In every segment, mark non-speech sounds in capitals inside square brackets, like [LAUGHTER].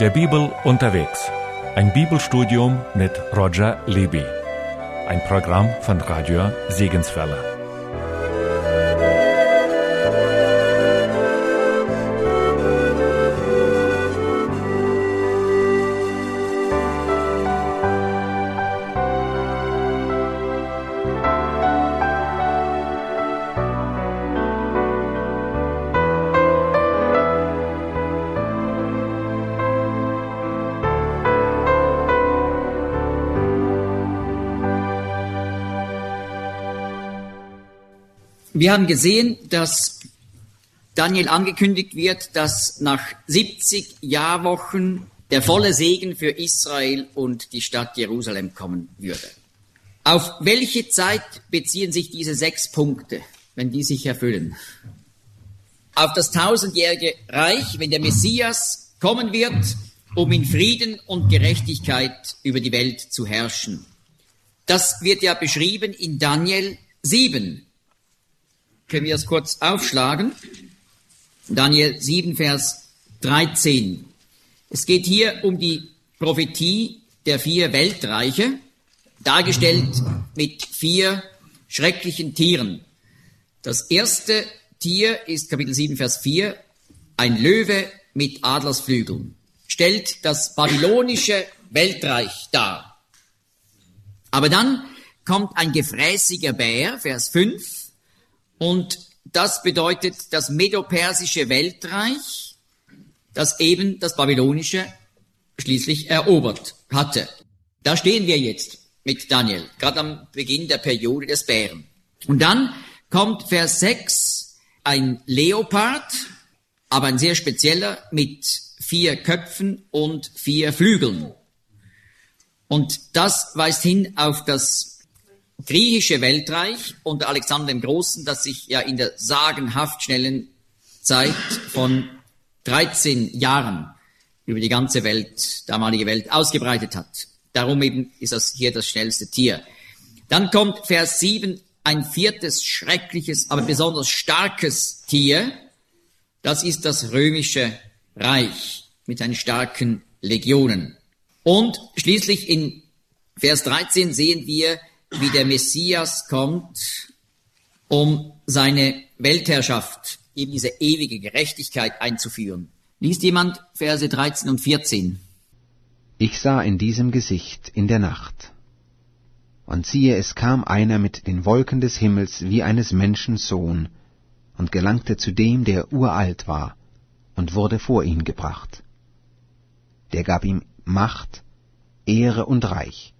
Der Bibel unterwegs. Ein Bibelstudium mit Roger Libby. Ein Programm von Radio Segenswelle. Wir haben gesehen, dass Daniel angekündigt wird, dass nach 70 Jahrwochen der volle Segen für Israel und die Stadt Jerusalem kommen würde. Auf welche Zeit beziehen sich diese sechs Punkte, wenn die sich erfüllen? Auf das tausendjährige Reich, wenn der Messias kommen wird, um in Frieden und Gerechtigkeit über die Welt zu herrschen. Das wird ja beschrieben in Daniel 7, können wir es kurz aufschlagen. Daniel 7, Vers 13. Es geht hier um die Prophetie der vier Weltreiche, dargestellt mit vier schrecklichen Tieren. Das erste Tier ist Kapitel 7, Vers 4, ein Löwe mit Adlersflügeln, stellt das babylonische Weltreich dar. Aber dann kommt ein gefräßiger Bär, Vers 5, und das bedeutet das medopersische Weltreich, das eben das babylonische schließlich erobert hatte. Da stehen wir jetzt mit Daniel, gerade am Beginn der Periode des Bären. Und dann kommt Vers 6, ein Leopard, aber ein sehr spezieller mit vier Köpfen und vier Flügeln. Und das weist hin auf das griechische Weltreich unter Alexander dem Großen, das sich ja in der sagenhaft schnellen Zeit von 13 Jahren über die ganze Welt, damalige Welt ausgebreitet hat. Darum eben ist das hier das schnellste Tier. Dann kommt Vers 7, ein viertes schreckliches, aber besonders starkes Tier. Das ist das römische Reich mit seinen starken Legionen. Und schließlich in Vers 13 sehen wir wie der Messias kommt, um seine Weltherrschaft, eben diese ewige Gerechtigkeit einzuführen. Liest jemand Verse 13 und 14? Ich sah in diesem Gesicht in der Nacht. Und siehe, es kam einer mit den Wolken des Himmels wie eines Menschen Sohn und gelangte zu dem, der uralt war, und wurde vor ihn gebracht. Der gab ihm Macht, Ehre und Reich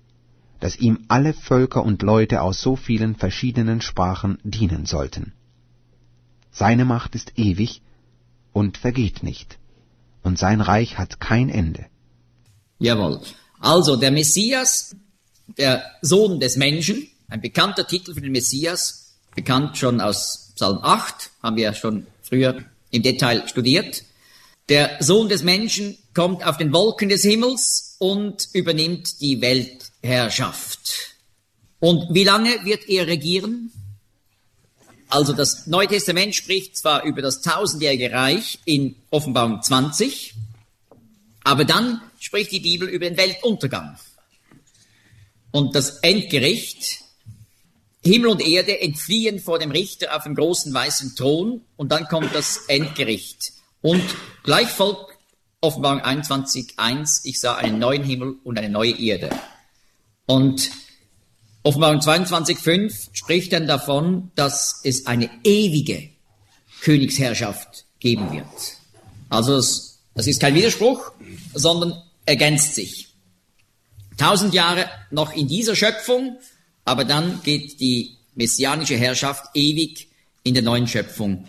dass ihm alle Völker und Leute aus so vielen verschiedenen Sprachen dienen sollten. Seine Macht ist ewig und vergeht nicht, und sein Reich hat kein Ende. Jawohl. Also der Messias, der Sohn des Menschen, ein bekannter Titel für den Messias, bekannt schon aus Psalm 8, haben wir schon früher im Detail studiert. Der Sohn des Menschen kommt auf den Wolken des Himmels und übernimmt die Welt Herrschaft. Und wie lange wird er regieren? Also das Neue Testament spricht zwar über das tausendjährige Reich in Offenbarung 20, aber dann spricht die Bibel über den Weltuntergang. Und das Endgericht, Himmel und Erde entfliehen vor dem Richter auf dem großen weißen Thron und dann kommt das Endgericht. Und gleich folgt Offenbarung 21.1, ich sah einen neuen Himmel und eine neue Erde. Und Offenbarung 22.5 spricht dann davon, dass es eine ewige Königsherrschaft geben wird. Also das, das ist kein Widerspruch, sondern ergänzt sich. Tausend Jahre noch in dieser Schöpfung, aber dann geht die messianische Herrschaft ewig in der neuen Schöpfung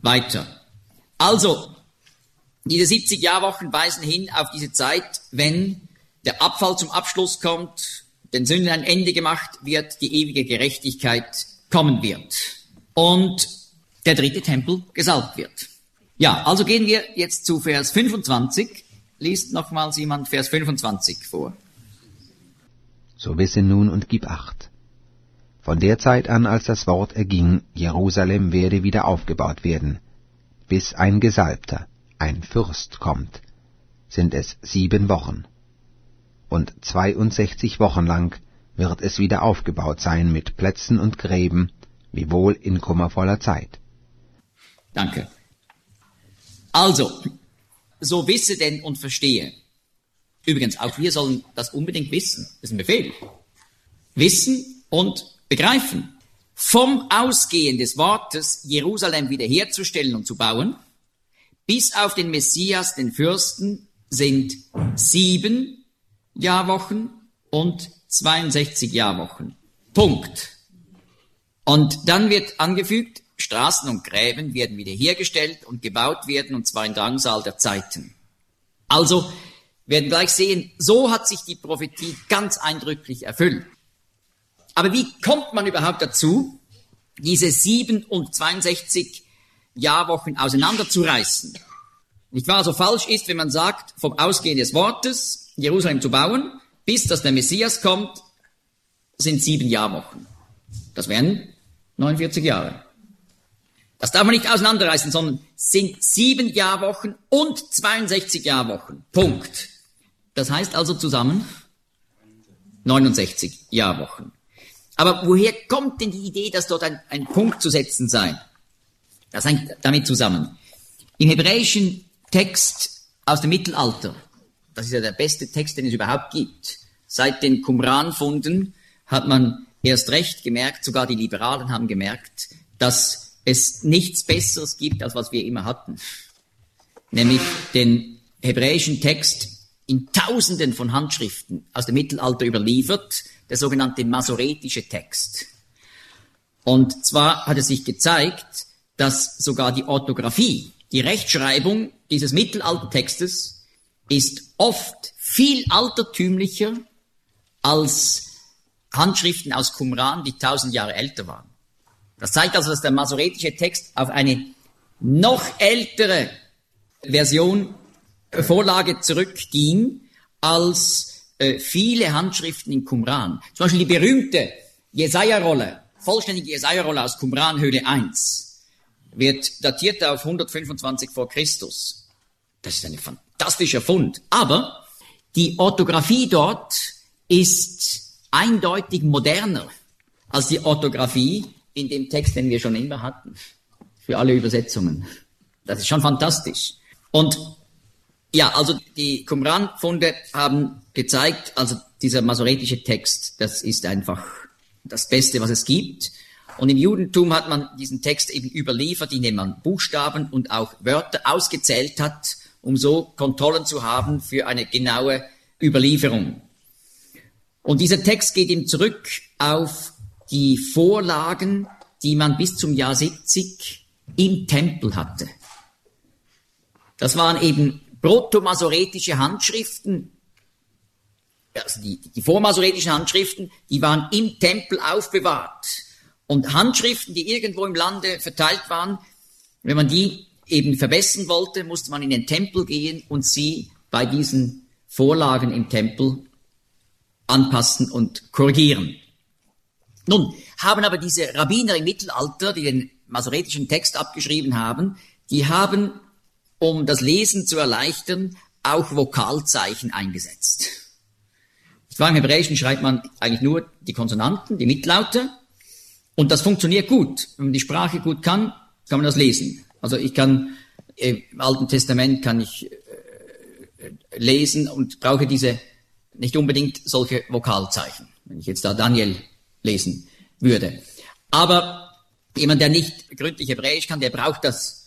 weiter. Also, diese 70 Jahrwochen weisen hin auf diese Zeit, wenn der Abfall zum Abschluss kommt, den Sünden ein Ende gemacht wird, die ewige Gerechtigkeit kommen wird und der dritte Tempel gesalbt wird. Ja, also gehen wir jetzt zu Vers 25. Liest nochmals jemand Vers 25 vor. So wisse nun und gib acht. Von der Zeit an, als das Wort erging, Jerusalem werde wieder aufgebaut werden, bis ein Gesalbter, ein Fürst kommt, sind es sieben Wochen. Und 62 Wochen lang wird es wieder aufgebaut sein mit Plätzen und Gräben, wiewohl in kummervoller Zeit. Danke. Also, so wisse denn und verstehe. Übrigens, auch wir sollen das unbedingt wissen. Das ist ein Befehl. Wissen und begreifen. Vom Ausgehen des Wortes, Jerusalem wiederherzustellen und zu bauen, bis auf den Messias, den Fürsten, sind sieben Jahrwochen und 62 Jahrwochen. Punkt. Und dann wird angefügt, Straßen und Gräben werden wiederhergestellt und gebaut werden, und zwar in Drangsal der Zeiten. Also werden gleich sehen, so hat sich die Prophetie ganz eindrücklich erfüllt. Aber wie kommt man überhaupt dazu, diese sieben und 62 Jahrwochen auseinanderzureißen? Nicht wahr? So falsch ist, wenn man sagt, vom Ausgehen des Wortes, Jerusalem zu bauen, bis dass der Messias kommt, sind sieben Jahrwochen. Das wären 49 Jahre. Das darf man nicht auseinanderreißen, sondern sind sieben Jahrwochen und 62 Jahrwochen. Punkt. Das heißt also zusammen 69 Jahrwochen. Aber woher kommt denn die Idee, dass dort ein, ein Punkt zu setzen sei? Das hängt damit zusammen. Im hebräischen Text aus dem Mittelalter, das ist ja der beste Text, den es überhaupt gibt, seit den Qumran-Funden hat man erst recht gemerkt, sogar die Liberalen haben gemerkt, dass es nichts Besseres gibt, als was wir immer hatten. Nämlich den hebräischen Text in Tausenden von Handschriften aus dem Mittelalter überliefert, der sogenannte masoretische Text. Und zwar hat es sich gezeigt, dass sogar die Orthographie, die Rechtschreibung dieses Mittelaltertextes ist oft viel altertümlicher als Handschriften aus Qumran, die tausend Jahre älter waren. Das zeigt also, dass der masoretische Text auf eine noch ältere Version Vorlage zurückging als äh, viele Handschriften in Qumran. Zum Beispiel die berühmte Jesaja-Rolle, vollständige Jesaja-Rolle aus Qumran, Höhle 1, wird datiert auf 125 vor Christus. Das ist ein fantastischer Fund. Aber die Orthographie dort ist eindeutig moderner als die Orthographie in dem Text, den wir schon immer hatten. Für alle Übersetzungen. Das ist schon fantastisch. Und ja, also die Qumran-Funde haben gezeigt, also dieser masoretische Text, das ist einfach das Beste, was es gibt. Und im Judentum hat man diesen Text eben überliefert, indem man Buchstaben und auch Wörter ausgezählt hat, um so Kontrollen zu haben für eine genaue Überlieferung. Und dieser Text geht ihm zurück auf die Vorlagen, die man bis zum Jahr 70 im Tempel hatte. Das waren eben protomasoretische Handschriften, also die, die vormasoretischen Handschriften, die waren im Tempel aufbewahrt. Und Handschriften, die irgendwo im Lande verteilt waren, wenn man die eben verbessern wollte, musste man in den Tempel gehen und sie bei diesen Vorlagen im Tempel anpassen und korrigieren. Nun, haben aber diese Rabbiner im Mittelalter, die den masoretischen Text abgeschrieben haben, die haben, um das Lesen zu erleichtern, auch Vokalzeichen eingesetzt. Zwar im Hebräischen schreibt man eigentlich nur die Konsonanten, die Mitlaute, und das funktioniert gut. Wenn man die Sprache gut kann, kann man das lesen. Also ich kann, im Alten Testament kann ich äh, lesen und brauche diese, nicht unbedingt solche Vokalzeichen. Wenn ich jetzt da Daniel lesen würde. Aber jemand, der nicht gründlich Hebräisch kann, der braucht das.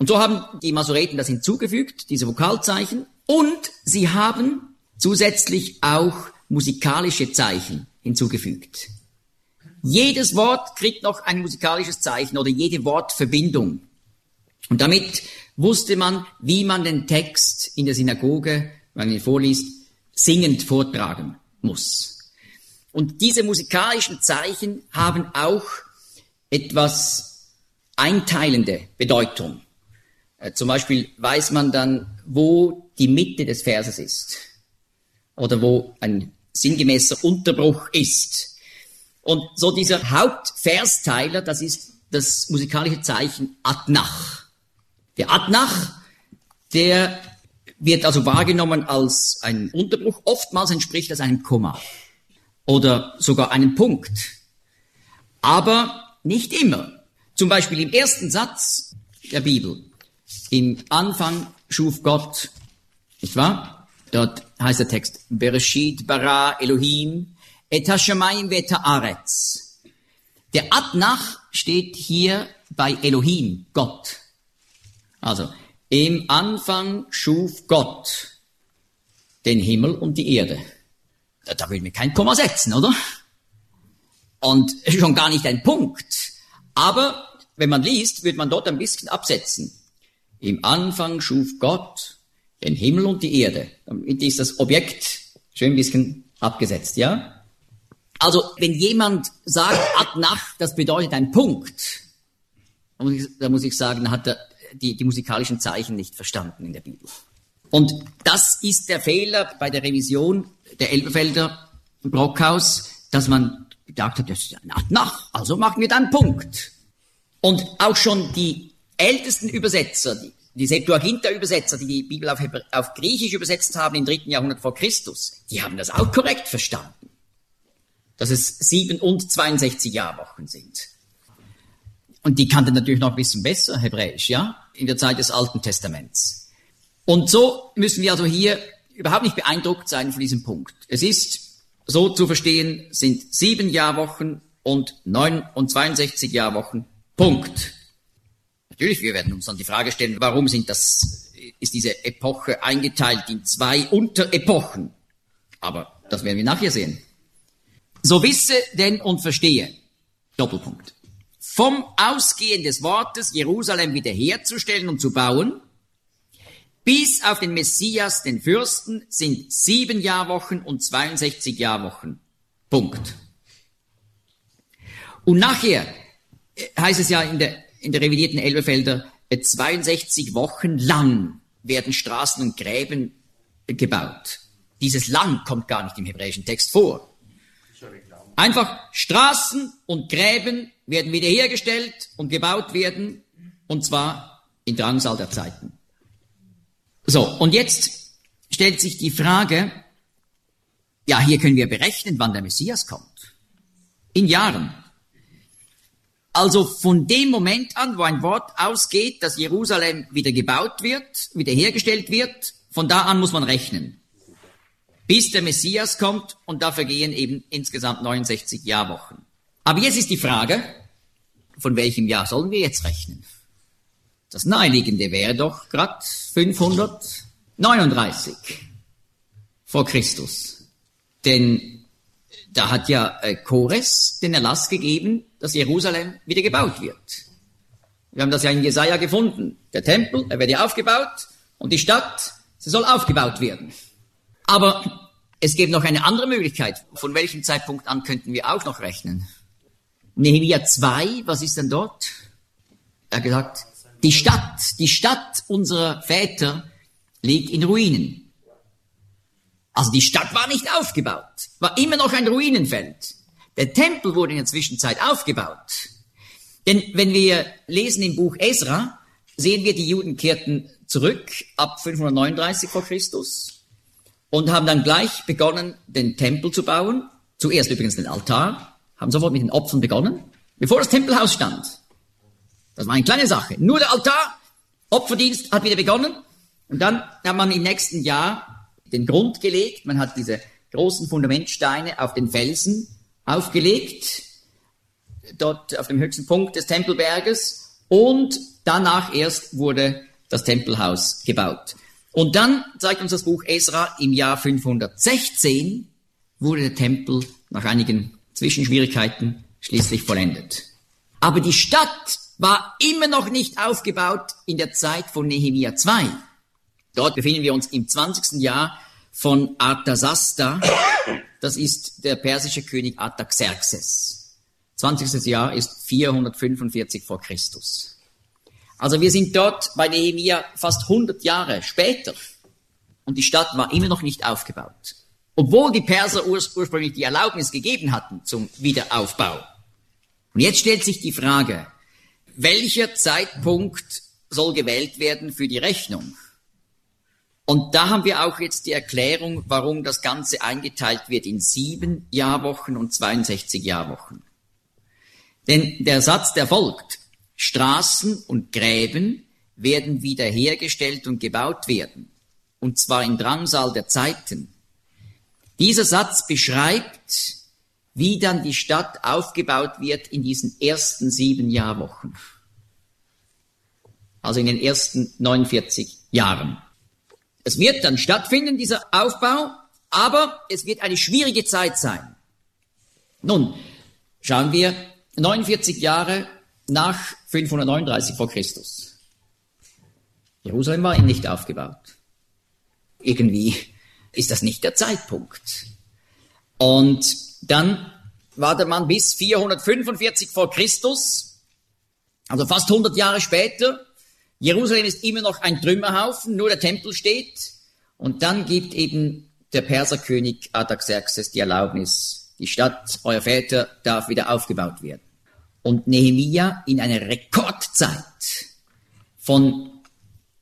Und so haben die Masoreten das hinzugefügt, diese Vokalzeichen. Und sie haben zusätzlich auch musikalische Zeichen hinzugefügt. Jedes Wort kriegt noch ein musikalisches Zeichen oder jede Wortverbindung. Und damit wusste man, wie man den Text in der Synagoge, wenn man ihn vorliest, singend vortragen muss. Und diese musikalischen Zeichen haben auch etwas einteilende Bedeutung. Äh, zum Beispiel weiß man dann, wo die Mitte des Verses ist oder wo ein sinngemäßer Unterbruch ist. Und so dieser Hauptversteiler, das ist das musikalische Zeichen Adnach. Der Adnach, der wird also wahrgenommen als ein Unterbruch. Oftmals entspricht das einem Komma oder sogar einem Punkt. Aber nicht immer. Zum Beispiel im ersten Satz der Bibel. Im Anfang schuf Gott, nicht wahr? Dort heißt der Text, Bereshit bara Elohim et hashamayim vet haaretz. Der Adnach steht hier bei Elohim, Gott. Also, im Anfang schuf Gott den Himmel und die Erde. Da, da will mir kein Komma setzen, oder? Und schon gar nicht ein Punkt. Aber wenn man liest, wird man dort ein bisschen absetzen. Im Anfang schuf Gott den Himmel und die Erde. Damit ist das Objekt schön ein bisschen abgesetzt, ja? Also, wenn jemand sagt, ad nach, das bedeutet ein Punkt, da muss ich, da muss ich sagen, dann hat er die, die musikalischen Zeichen nicht verstanden in der Bibel. Und das ist der Fehler bei der Revision der Elberfelder Brockhaus, dass man gedacht hat, das ist ad nach, also machen wir da einen Punkt. Und auch schon die ältesten Übersetzer, die, die Septuaginta-Übersetzer, die die Bibel auf, auf Griechisch übersetzt haben im dritten Jahrhundert vor Christus, die haben das auch korrekt verstanden. Dass es sieben und 62 Jahrwochen sind. Und die kannten natürlich noch ein bisschen besser Hebräisch, ja, in der Zeit des Alten Testaments. Und so müssen wir also hier überhaupt nicht beeindruckt sein von diesem Punkt. Es ist so zu verstehen, sind sieben Jahrwochen und neun und 62 Jahrwochen Punkt. Natürlich, wir werden uns dann die Frage stellen, warum sind das, ist diese Epoche eingeteilt in zwei Unterepochen? Aber das werden wir nachher sehen. So wisse denn und verstehe. Doppelpunkt. Vom Ausgehen des Wortes, Jerusalem wiederherzustellen und zu bauen, bis auf den Messias, den Fürsten, sind sieben Jahrwochen und 62 Jahrwochen. Punkt. Und nachher heißt es ja in der, in der revidierten Elberfelder, 62 äh, Wochen lang werden Straßen und Gräben gebaut. Dieses lang kommt gar nicht im hebräischen Text vor. Einfach Straßen und Gräben werden wiederhergestellt und gebaut werden, und zwar in Drangsal der Zeiten. So, und jetzt stellt sich die Frage, ja, hier können wir berechnen, wann der Messias kommt. In Jahren. Also von dem Moment an, wo ein Wort ausgeht, dass Jerusalem wieder gebaut wird, wiederhergestellt wird, von da an muss man rechnen. Bis der Messias kommt und da vergehen eben insgesamt 69 Jahrwochen. Aber jetzt ist die Frage, von welchem Jahr sollen wir jetzt rechnen? Das Naheliegende wäre doch grad 539 vor Christus. Denn da hat ja äh, Chores den Erlass gegeben, dass Jerusalem wieder gebaut wird. Wir haben das ja in Jesaja gefunden. Der Tempel, er wird ja aufgebaut und die Stadt, sie soll aufgebaut werden. Aber es gibt noch eine andere Möglichkeit. Von welchem Zeitpunkt an könnten wir auch noch rechnen? Nehemiah 2, was ist denn dort? Er hat gesagt, die Stadt, die Stadt unserer Väter liegt in Ruinen. Also die Stadt war nicht aufgebaut, war immer noch ein Ruinenfeld. Der Tempel wurde in der Zwischenzeit aufgebaut. Denn wenn wir lesen im Buch Esra, sehen wir, die Juden kehrten zurück ab 539 vor Christus und haben dann gleich begonnen, den Tempel zu bauen. Zuerst übrigens den Altar, haben sofort mit den Opfern begonnen, bevor das Tempelhaus stand. Das war eine kleine Sache. Nur der Altar, Opferdienst hat wieder begonnen und dann hat man im nächsten Jahr den Grund gelegt, man hat diese großen Fundamentsteine auf den Felsen aufgelegt, dort auf dem höchsten Punkt des Tempelberges und danach erst wurde das Tempelhaus gebaut. Und dann zeigt uns das Buch Esra im Jahr 516 wurde der Tempel nach einigen Zwischenschwierigkeiten schließlich vollendet. Aber die Stadt war immer noch nicht aufgebaut in der Zeit von Nehemia 2. Dort befinden wir uns im 20. Jahr von Arthasasta. Das ist der persische König Artaxerxes. 20. Jahr ist 445 vor Christus. Also wir sind dort bei Nehemia fast 100 Jahre später. Und die Stadt war immer noch nicht aufgebaut. Obwohl die Perser urs ursprünglich die Erlaubnis gegeben hatten zum Wiederaufbau. Und jetzt stellt sich die Frage, welcher Zeitpunkt soll gewählt werden für die Rechnung? Und da haben wir auch jetzt die Erklärung, warum das Ganze eingeteilt wird in sieben Jahrwochen und 62 Jahrwochen. Denn der Satz, der folgt, Straßen und Gräben werden wiederhergestellt und gebaut werden, und zwar im Drangsal der Zeiten. Dieser Satz beschreibt, wie dann die Stadt aufgebaut wird in diesen ersten sieben Jahrwochen. Also in den ersten 49 Jahren. Es wird dann stattfinden, dieser Aufbau, aber es wird eine schwierige Zeit sein. Nun, schauen wir 49 Jahre nach 539 vor Christus. Jerusalem war nicht aufgebaut. Irgendwie ist das nicht der Zeitpunkt. Und dann war der Mann bis 445 vor Christus, also fast 100 Jahre später, Jerusalem ist immer noch ein Trümmerhaufen, nur der Tempel steht. Und dann gibt eben der Perserkönig Artaxerxes die Erlaubnis, die Stadt euer Väter darf wieder aufgebaut werden. Und Nehemia in einer Rekordzeit von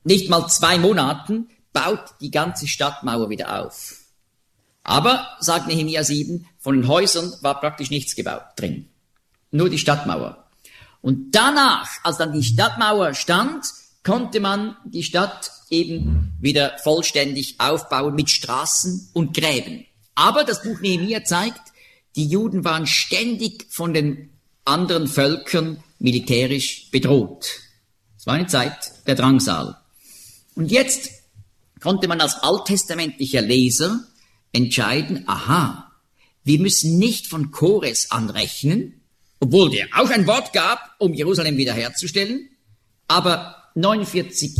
nicht mal zwei Monaten baut die ganze Stadtmauer wieder auf. Aber, sagt Nehemia 7, von den Häusern war praktisch nichts gebaut drin. Nur die Stadtmauer. Und danach, als dann die Stadtmauer stand, konnte man die Stadt eben wieder vollständig aufbauen mit Straßen und Gräben. Aber das Buch Nehemiah zeigt, die Juden waren ständig von den anderen Völkern militärisch bedroht. Es war eine Zeit der Drangsal. Und jetzt konnte man als alttestamentlicher Leser entscheiden, aha, wir müssen nicht von Chores anrechnen, obwohl der auch ein Wort gab, um Jerusalem wiederherzustellen, aber 49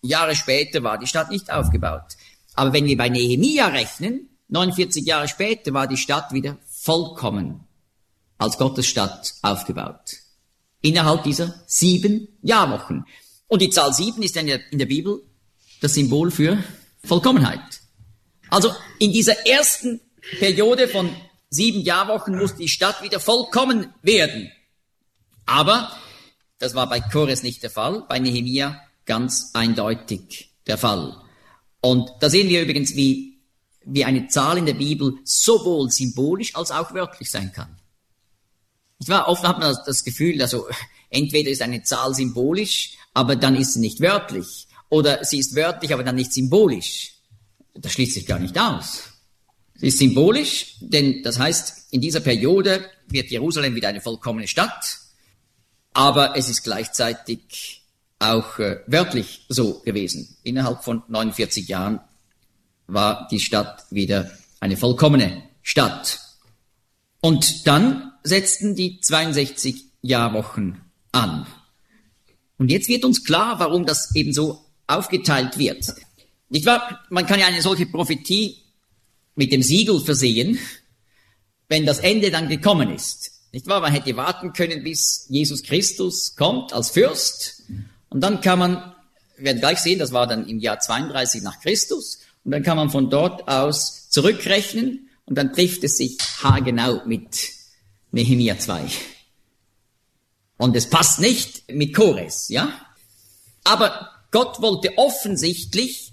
Jahre später war die Stadt nicht aufgebaut. Aber wenn wir bei Nehemia rechnen, 49 Jahre später war die Stadt wieder vollkommen als Gottes Stadt aufgebaut. Innerhalb dieser sieben Jahrwochen. Und die Zahl sieben ist in der, in der Bibel das Symbol für Vollkommenheit. Also in dieser ersten Periode von sieben Jahrwochen muss die Stadt wieder vollkommen werden. Aber das war bei Chores nicht der Fall, bei Nehemia ganz eindeutig der Fall. Und da sehen wir übrigens, wie, wie eine Zahl in der Bibel sowohl symbolisch als auch wörtlich sein kann. Ich war, oft hat man das Gefühl, also entweder ist eine Zahl symbolisch, aber dann ist sie nicht wörtlich. Oder sie ist wörtlich, aber dann nicht symbolisch. Das schließt sich gar nicht aus. Sie ist symbolisch, denn das heißt, in dieser Periode wird Jerusalem wieder eine vollkommene Stadt aber es ist gleichzeitig auch äh, wörtlich so gewesen. Innerhalb von 49 Jahren war die Stadt wieder eine vollkommene Stadt. Und dann setzten die 62 Jahrwochen an. Und jetzt wird uns klar, warum das eben so aufgeteilt wird. Nicht wahr? Man kann ja eine solche Prophetie mit dem Siegel versehen, wenn das Ende dann gekommen ist. Nicht wahr? Man hätte warten können, bis Jesus Christus kommt als Fürst. Und dann kann man, wir werden gleich sehen, das war dann im Jahr 32 nach Christus. Und dann kann man von dort aus zurückrechnen und dann trifft es sich haargenau mit Nehemia 2. Und es passt nicht mit Chores, ja? Aber Gott wollte offensichtlich,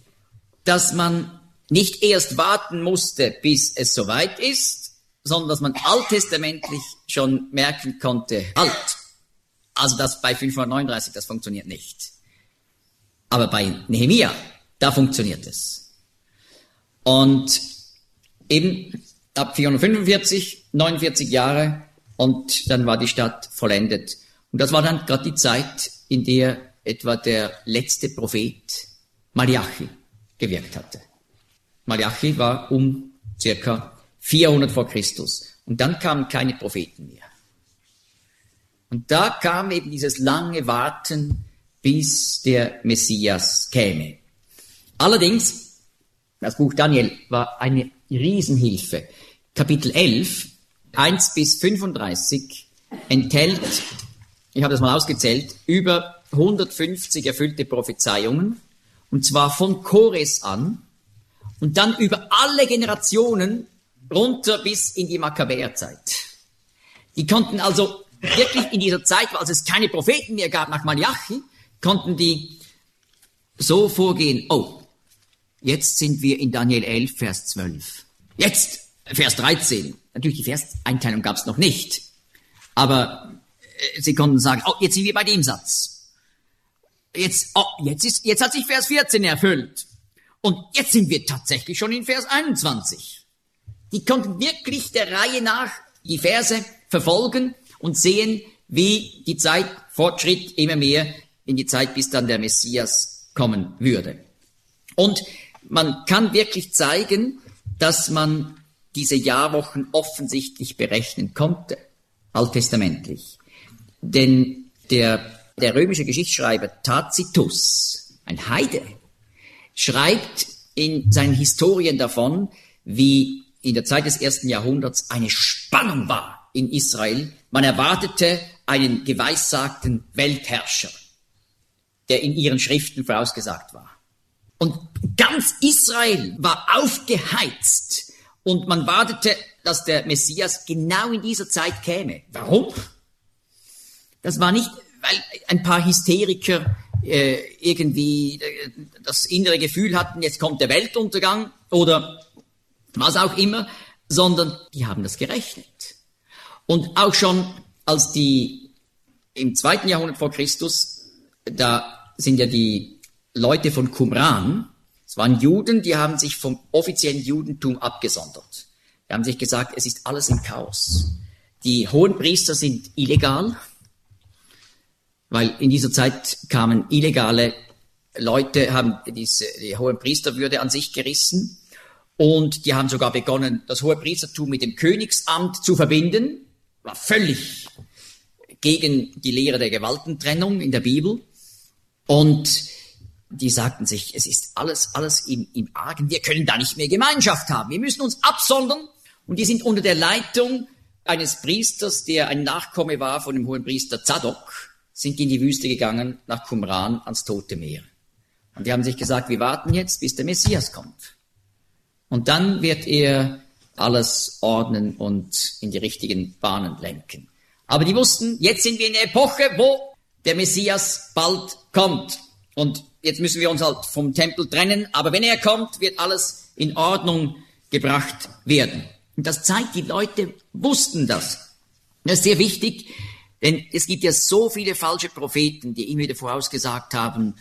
dass man nicht erst warten musste, bis es soweit ist, sondern dass man alttestamentlich schon merken konnte, halt. Also das bei 539, das funktioniert nicht. Aber bei Nehemia, da funktioniert es. Und eben ab 445, 49 Jahre und dann war die Stadt vollendet. Und das war dann gerade die Zeit, in der etwa der letzte Prophet Malachi gewirkt hatte. Malachi war um circa 400 vor Christus. Und dann kamen keine Propheten mehr. Und da kam eben dieses lange Warten, bis der Messias käme. Allerdings, das Buch Daniel war eine Riesenhilfe. Kapitel 11, 1 bis 35 enthält, ich habe das mal ausgezählt, über 150 erfüllte Prophezeiungen, und zwar von Chores an, und dann über alle Generationen runter bis in die Makkabäerzeit. Die konnten also wirklich in dieser Zeit, als es keine Propheten mehr gab nach Malachi, konnten die so vorgehen, oh, Jetzt sind wir in Daniel 11, Vers 12. Jetzt, Vers 13. Natürlich, die Verseinteilung gab es noch nicht. Aber äh, sie konnten sagen, oh, jetzt sind wir bei dem Satz. Jetzt, oh, jetzt ist, jetzt hat sich Vers 14 erfüllt. Und jetzt sind wir tatsächlich schon in Vers 21. Die konnten wirklich der Reihe nach die Verse verfolgen und sehen, wie die Zeit fortschritt immer mehr in die Zeit, bis dann der Messias kommen würde. Und man kann wirklich zeigen, dass man diese Jahrwochen offensichtlich berechnen konnte, alttestamentlich. Denn der, der römische Geschichtsschreiber Tacitus, ein Heide, schreibt in seinen Historien davon, wie in der Zeit des ersten Jahrhunderts eine Spannung war in Israel. Man erwartete einen geweissagten Weltherrscher, der in ihren Schriften vorausgesagt war. Und ganz Israel war aufgeheizt und man wartete, dass der Messias genau in dieser Zeit käme. Warum? Das war nicht, weil ein paar Hysteriker äh, irgendwie äh, das innere Gefühl hatten, jetzt kommt der Weltuntergang oder was auch immer, sondern die haben das gerechnet. Und auch schon als die im zweiten Jahrhundert vor Christus, da sind ja die Leute von Qumran, es waren Juden, die haben sich vom offiziellen Judentum abgesondert. Die haben sich gesagt, es ist alles im Chaos. Die hohen Priester sind illegal, weil in dieser Zeit kamen illegale Leute, haben diese, die hohe Priesterwürde an sich gerissen und die haben sogar begonnen, das hohe Priestertum mit dem Königsamt zu verbinden. War völlig gegen die Lehre der Gewaltentrennung in der Bibel. Und die sagten sich, es ist alles, alles im, im Argen. Wir können da nicht mehr Gemeinschaft haben. Wir müssen uns absondern. Und die sind unter der Leitung eines Priesters, der ein Nachkomme war von dem hohen Priester Zadok, sind in die Wüste gegangen, nach Qumran, ans Tote Meer. Und die haben sich gesagt, wir warten jetzt, bis der Messias kommt. Und dann wird er alles ordnen und in die richtigen Bahnen lenken. Aber die wussten, jetzt sind wir in der Epoche, wo der Messias bald kommt. Und jetzt müssen wir uns halt vom Tempel trennen, aber wenn er kommt, wird alles in Ordnung gebracht werden. Und das zeigt, die Leute wussten das. Das ist sehr wichtig, denn es gibt ja so viele falsche Propheten, die immer wieder vorausgesagt haben,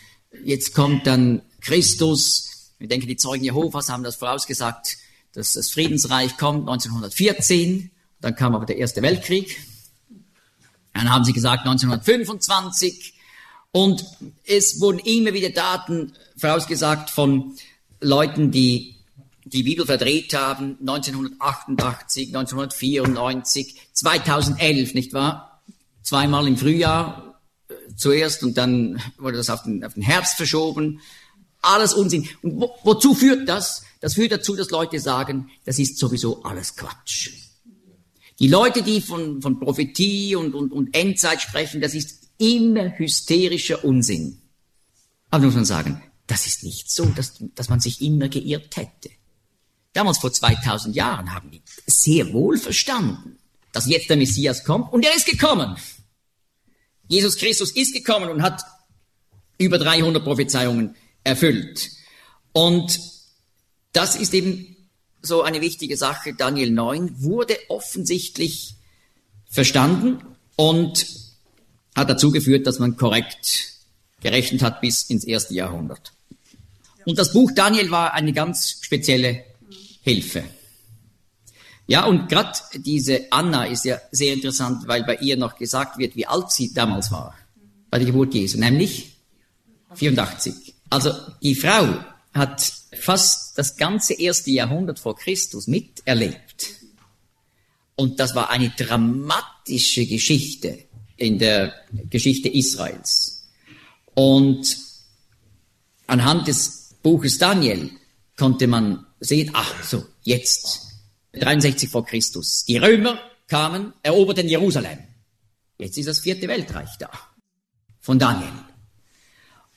jetzt kommt dann Christus, ich denke, die Zeugen Jehovas haben das vorausgesagt, dass das Friedensreich kommt 1914. Dann kam aber der Erste Weltkrieg. Dann haben sie gesagt 1925. Und es wurden immer wieder Daten vorausgesagt von Leuten, die die Bibel verdreht haben, 1988, 1994, 2011, nicht wahr? Zweimal im Frühjahr äh, zuerst und dann wurde das auf den, auf den Herbst verschoben. Alles Unsinn. Und wo, wozu führt das? Das führt dazu, dass Leute sagen, das ist sowieso alles Quatsch. Die Leute, die von, von Prophetie und, und, und Endzeit sprechen, das ist immer hysterischer Unsinn. Aber muss man sagen, das ist nicht so, dass, dass man sich immer geirrt hätte. Damals vor 2000 Jahren haben die sehr wohl verstanden, dass jetzt der Messias kommt und er ist gekommen. Jesus Christus ist gekommen und hat über 300 Prophezeiungen erfüllt. Und das ist eben so eine wichtige Sache. Daniel 9 wurde offensichtlich verstanden und hat dazu geführt, dass man korrekt gerechnet hat bis ins erste Jahrhundert. Und das Buch Daniel war eine ganz spezielle Hilfe. Ja, und gerade diese Anna ist ja sehr interessant, weil bei ihr noch gesagt wird, wie alt sie damals war, bei der Geburt Jesu, nämlich 84. Also die Frau hat fast das ganze erste Jahrhundert vor Christus miterlebt. Und das war eine dramatische Geschichte in der Geschichte Israels. Und anhand des Buches Daniel konnte man sehen, ach so, jetzt, 63 vor Christus, die Römer kamen, eroberten Jerusalem. Jetzt ist das vierte Weltreich da, von Daniel.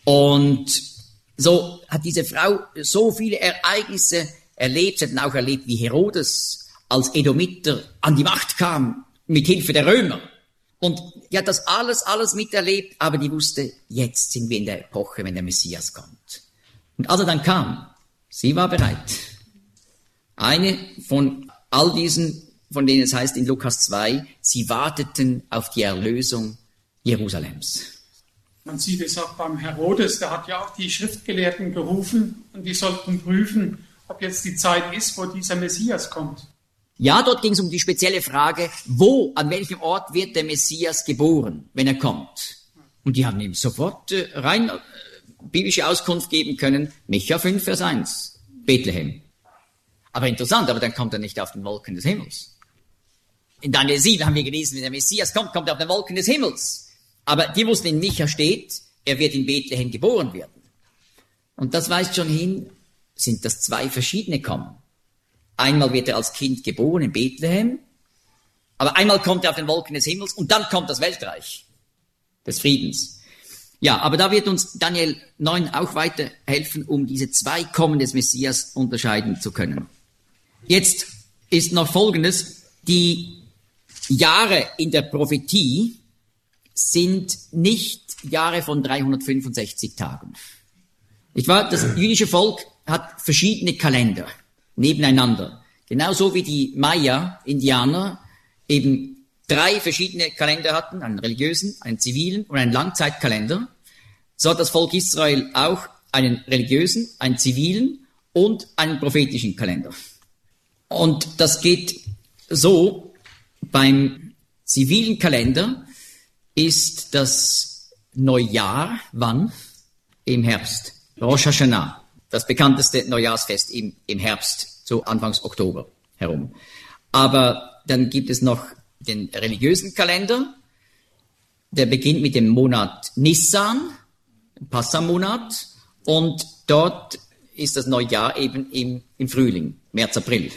Und so hat diese Frau so viele Ereignisse erlebt. Sie hat auch erlebt, wie Herodes als Edomiter an die Macht kam, mit Hilfe der Römer. Und die hat das alles, alles miterlebt, aber die wusste, jetzt sind wir in der Epoche, wenn der Messias kommt. Und als er dann kam, Sie war bereit. Eine von all diesen, von denen es heißt in Lukas 2, sie warteten auf die Erlösung Jerusalems. Man sieht es auch beim Herodes, der hat ja auch die Schriftgelehrten gerufen und die sollten prüfen, ob jetzt die Zeit ist, wo dieser Messias kommt. Ja, dort ging es um die spezielle Frage, wo, an welchem Ort wird der Messias geboren, wenn er kommt. Und die haben ihm sofort äh, rein äh, biblische Auskunft geben können. Micha 5, Vers 1, Bethlehem. Aber interessant, aber dann kommt er nicht auf den Wolken des Himmels. In Daniel 7 haben wir gelesen, wenn der Messias kommt, kommt er auf den Wolken des Himmels. Aber die wussten in Micha steht, er wird in Bethlehem geboren werden. Und das weist schon hin, sind das zwei verschiedene Kommen. Einmal wird er als Kind geboren in Bethlehem, aber einmal kommt er auf den Wolken des Himmels und dann kommt das Weltreich des Friedens. Ja, aber da wird uns Daniel 9 auch weiterhelfen, um diese zwei Kommen des Messias unterscheiden zu können. Jetzt ist noch Folgendes. Die Jahre in der Prophetie sind nicht Jahre von 365 Tagen. Ich war, das jüdische Volk hat verschiedene Kalender nebeneinander. Genauso wie die Maya-Indianer eben drei verschiedene Kalender hatten, einen religiösen, einen zivilen und einen Langzeitkalender. So hat das Volk Israel auch einen religiösen, einen zivilen und einen prophetischen Kalender. Und das geht so, beim zivilen Kalender ist das Neujahr wann? Im Herbst. Rosh Hashanah. Das bekannteste Neujahrsfest im, im Herbst, so Anfangs Oktober herum. Aber dann gibt es noch den religiösen Kalender. Der beginnt mit dem Monat Nissan, Passamonat. Und dort ist das Neujahr eben im, im Frühling, März, April.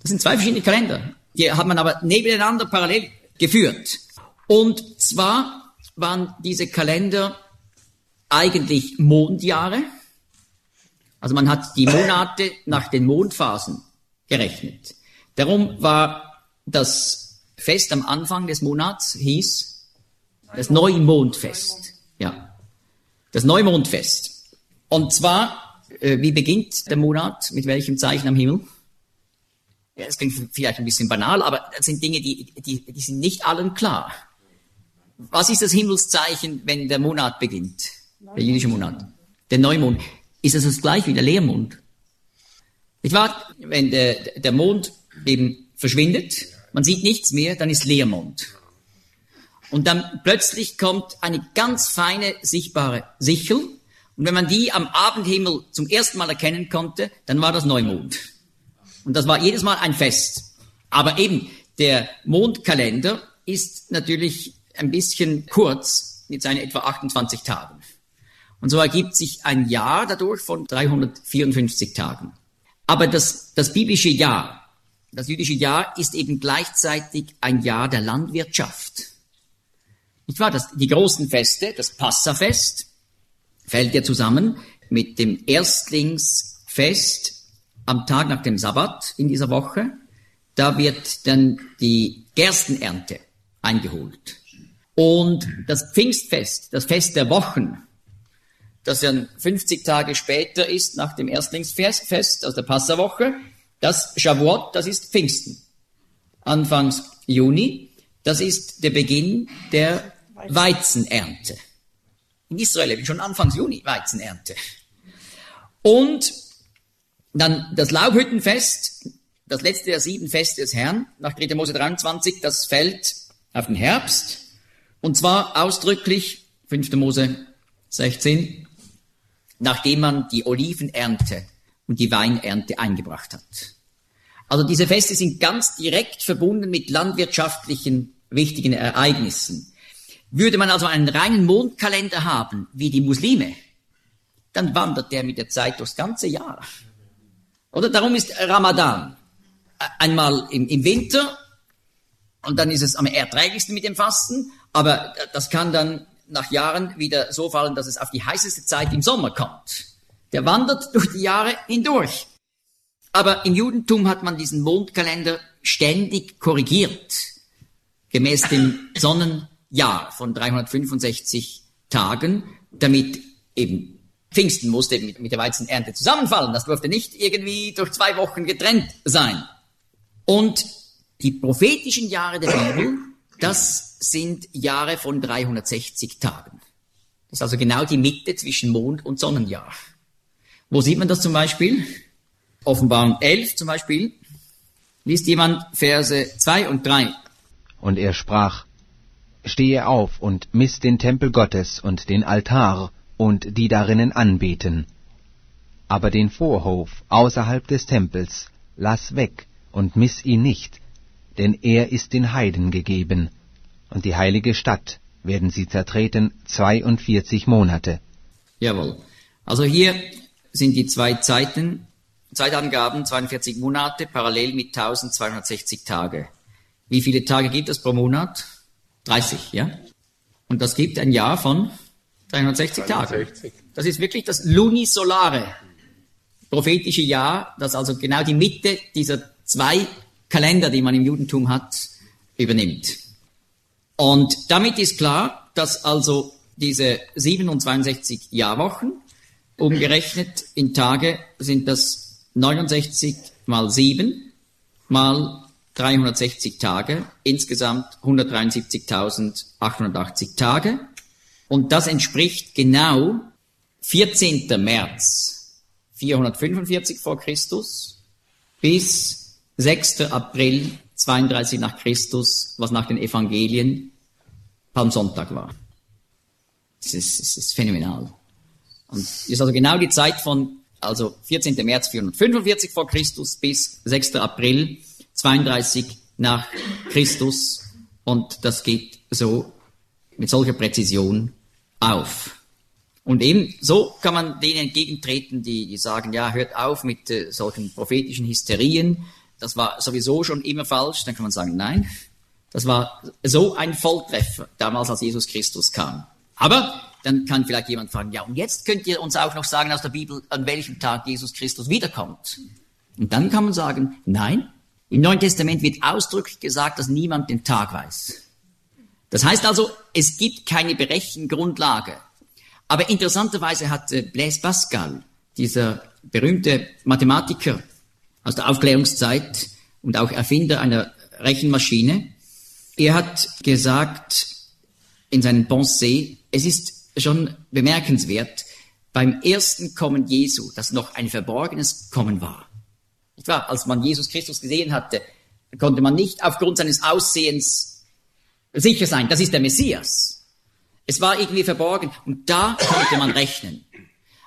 Das sind zwei verschiedene Kalender. Die hat man aber nebeneinander parallel geführt. Und zwar waren diese Kalender eigentlich Mondjahre. Also man hat die Monate nach den Mondphasen gerechnet. Darum war das Fest am Anfang des Monats hieß das Neumondfest. Ja. Das Neumondfest. Und zwar, äh, wie beginnt der Monat? Mit welchem Zeichen am Himmel? Ja, das klingt vielleicht ein bisschen banal, aber das sind Dinge, die, die, die sind nicht allen klar. Was ist das Himmelszeichen, wenn der Monat beginnt? Der jüdische Monat. Der Neumond. Ist das das gleiche wie der Leermond? Ich wahr? Wenn der, der Mond eben verschwindet, man sieht nichts mehr, dann ist Leermond. Und dann plötzlich kommt eine ganz feine, sichtbare Sichel. Und wenn man die am Abendhimmel zum ersten Mal erkennen konnte, dann war das Neumond. Und das war jedes Mal ein Fest. Aber eben, der Mondkalender ist natürlich ein bisschen kurz mit seinen etwa 28 Tagen. Und so ergibt sich ein Jahr dadurch von 354 Tagen. Aber das, das biblische Jahr, das jüdische Jahr ist eben gleichzeitig ein Jahr der Landwirtschaft. Nicht wahr? Das, die großen Feste, das Passafest, fällt ja zusammen mit dem Erstlingsfest am Tag nach dem Sabbat in dieser Woche, da wird dann die Gerstenernte eingeholt. Und das Pfingstfest, das Fest der Wochen, das dann 50 Tage später ist nach dem Erstlingsfest, aus der Passawoche, das Shavuot, das ist Pfingsten. Anfangs Juni, das ist der Beginn der Weizenernte. In Israel schon Anfangs Juni Weizenernte. Und dann das Laubhüttenfest, das letzte der sieben Feste des Herrn, nach 3. Mose 23, das fällt auf den Herbst. Und zwar ausdrücklich, 5. Mose 16, nachdem man die Olivenernte und die Weinernte eingebracht hat. Also diese Feste sind ganz direkt verbunden mit landwirtschaftlichen wichtigen Ereignissen. Würde man also einen reinen Mondkalender haben, wie die Muslime, dann wandert der mit der Zeit durchs ganze Jahr. Oder darum ist Ramadan einmal im, im Winter und dann ist es am erträglichsten mit dem Fasten, aber das kann dann nach Jahren wieder so fallen, dass es auf die heißeste Zeit im Sommer kommt. Der wandert durch die Jahre hindurch. Aber im Judentum hat man diesen Mondkalender ständig korrigiert, gemäß dem [LAUGHS] Sonnenjahr von 365 Tagen, damit eben Pfingsten musste mit, mit der Weizenernte zusammenfallen. Das durfte nicht irgendwie durch zwei Wochen getrennt sein. Und die prophetischen Jahre der Bibel, [COUGHS] das sind Jahre von 360 Tagen. Das ist also genau die Mitte zwischen Mond und Sonnenjahr. Wo sieht man das zum Beispiel? Offenbarung 11 zum Beispiel. Liest jemand Verse 2 und 3. Und er sprach, Stehe auf und miss den Tempel Gottes und den Altar und die darinnen anbeten. Aber den Vorhof außerhalb des Tempels lass weg und miss ihn nicht, denn er ist den Heiden gegeben, und die heilige Stadt werden sie zertreten zweiundvierzig Monate. Jawohl. Also hier sind die zwei Zeiten, Zeitangaben, 42 Monate, parallel mit 1260 Tage. Wie viele Tage gibt es pro Monat? 30, ja? Und das gibt ein Jahr von 360 Tagen. Das ist wirklich das lunisolare prophetische Jahr, das also genau die Mitte dieser zwei Kalender, die man im Judentum hat, übernimmt. Und damit ist klar, dass also diese 67 Jahrwochen, umgerechnet in Tage, sind das 69 mal 7 mal 360 Tage, insgesamt 173.880 Tage. Und das entspricht genau 14. März 445 vor Christus bis 6. April 32 nach Christus, was nach den Evangelien Palmsonntag war. Das ist, das ist phänomenal. Und ist also genau die Zeit von, also 14. März 445 vor Christus bis 6. April 32 nach Christus. Und das geht so mit solcher Präzision auf. Und eben so kann man denen entgegentreten, die, die sagen, ja, hört auf mit äh, solchen prophetischen Hysterien. Das war sowieso schon immer falsch. Dann kann man sagen, nein, das war so ein Volltreffer damals, als Jesus Christus kam. Aber dann kann vielleicht jemand fragen, ja, und jetzt könnt ihr uns auch noch sagen aus der Bibel, an welchem Tag Jesus Christus wiederkommt. Und dann kann man sagen, nein, im Neuen Testament wird ausdrücklich gesagt, dass niemand den Tag weiß. Das heißt also, es gibt keine Berechengrundlage. Aber interessanterweise hat Blaise Pascal, dieser berühmte Mathematiker aus der Aufklärungszeit und auch Erfinder einer Rechenmaschine, er hat gesagt in seinen Pensées, es ist schon bemerkenswert, beim ersten Kommen Jesu, dass noch ein verborgenes Kommen war. Nicht wahr? Als man Jesus Christus gesehen hatte, konnte man nicht aufgrund seines Aussehens sicher sein, das ist der Messias. Es war irgendwie verborgen und da konnte man rechnen.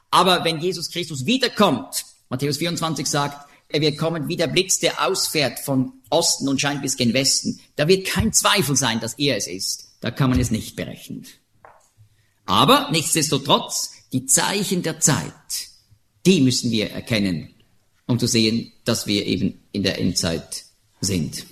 Aber wenn Jesus Christus wiederkommt, Matthäus 24 sagt, er wird kommen wie der Blitz, der ausfährt von Osten und scheint bis gen Westen. Da wird kein Zweifel sein, dass er es ist. Da kann man es nicht berechnen. Aber nichtsdestotrotz, die Zeichen der Zeit, die müssen wir erkennen, um zu sehen, dass wir eben in der Endzeit sind.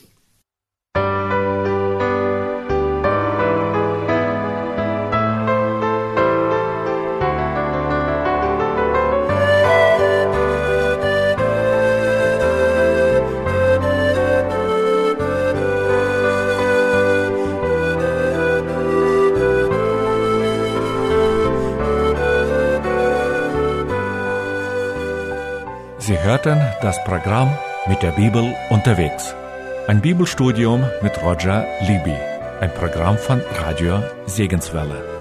Hörten das Programm mit der Bibel unterwegs. Ein Bibelstudium mit Roger Libby. Ein Programm von Radio Segenswelle.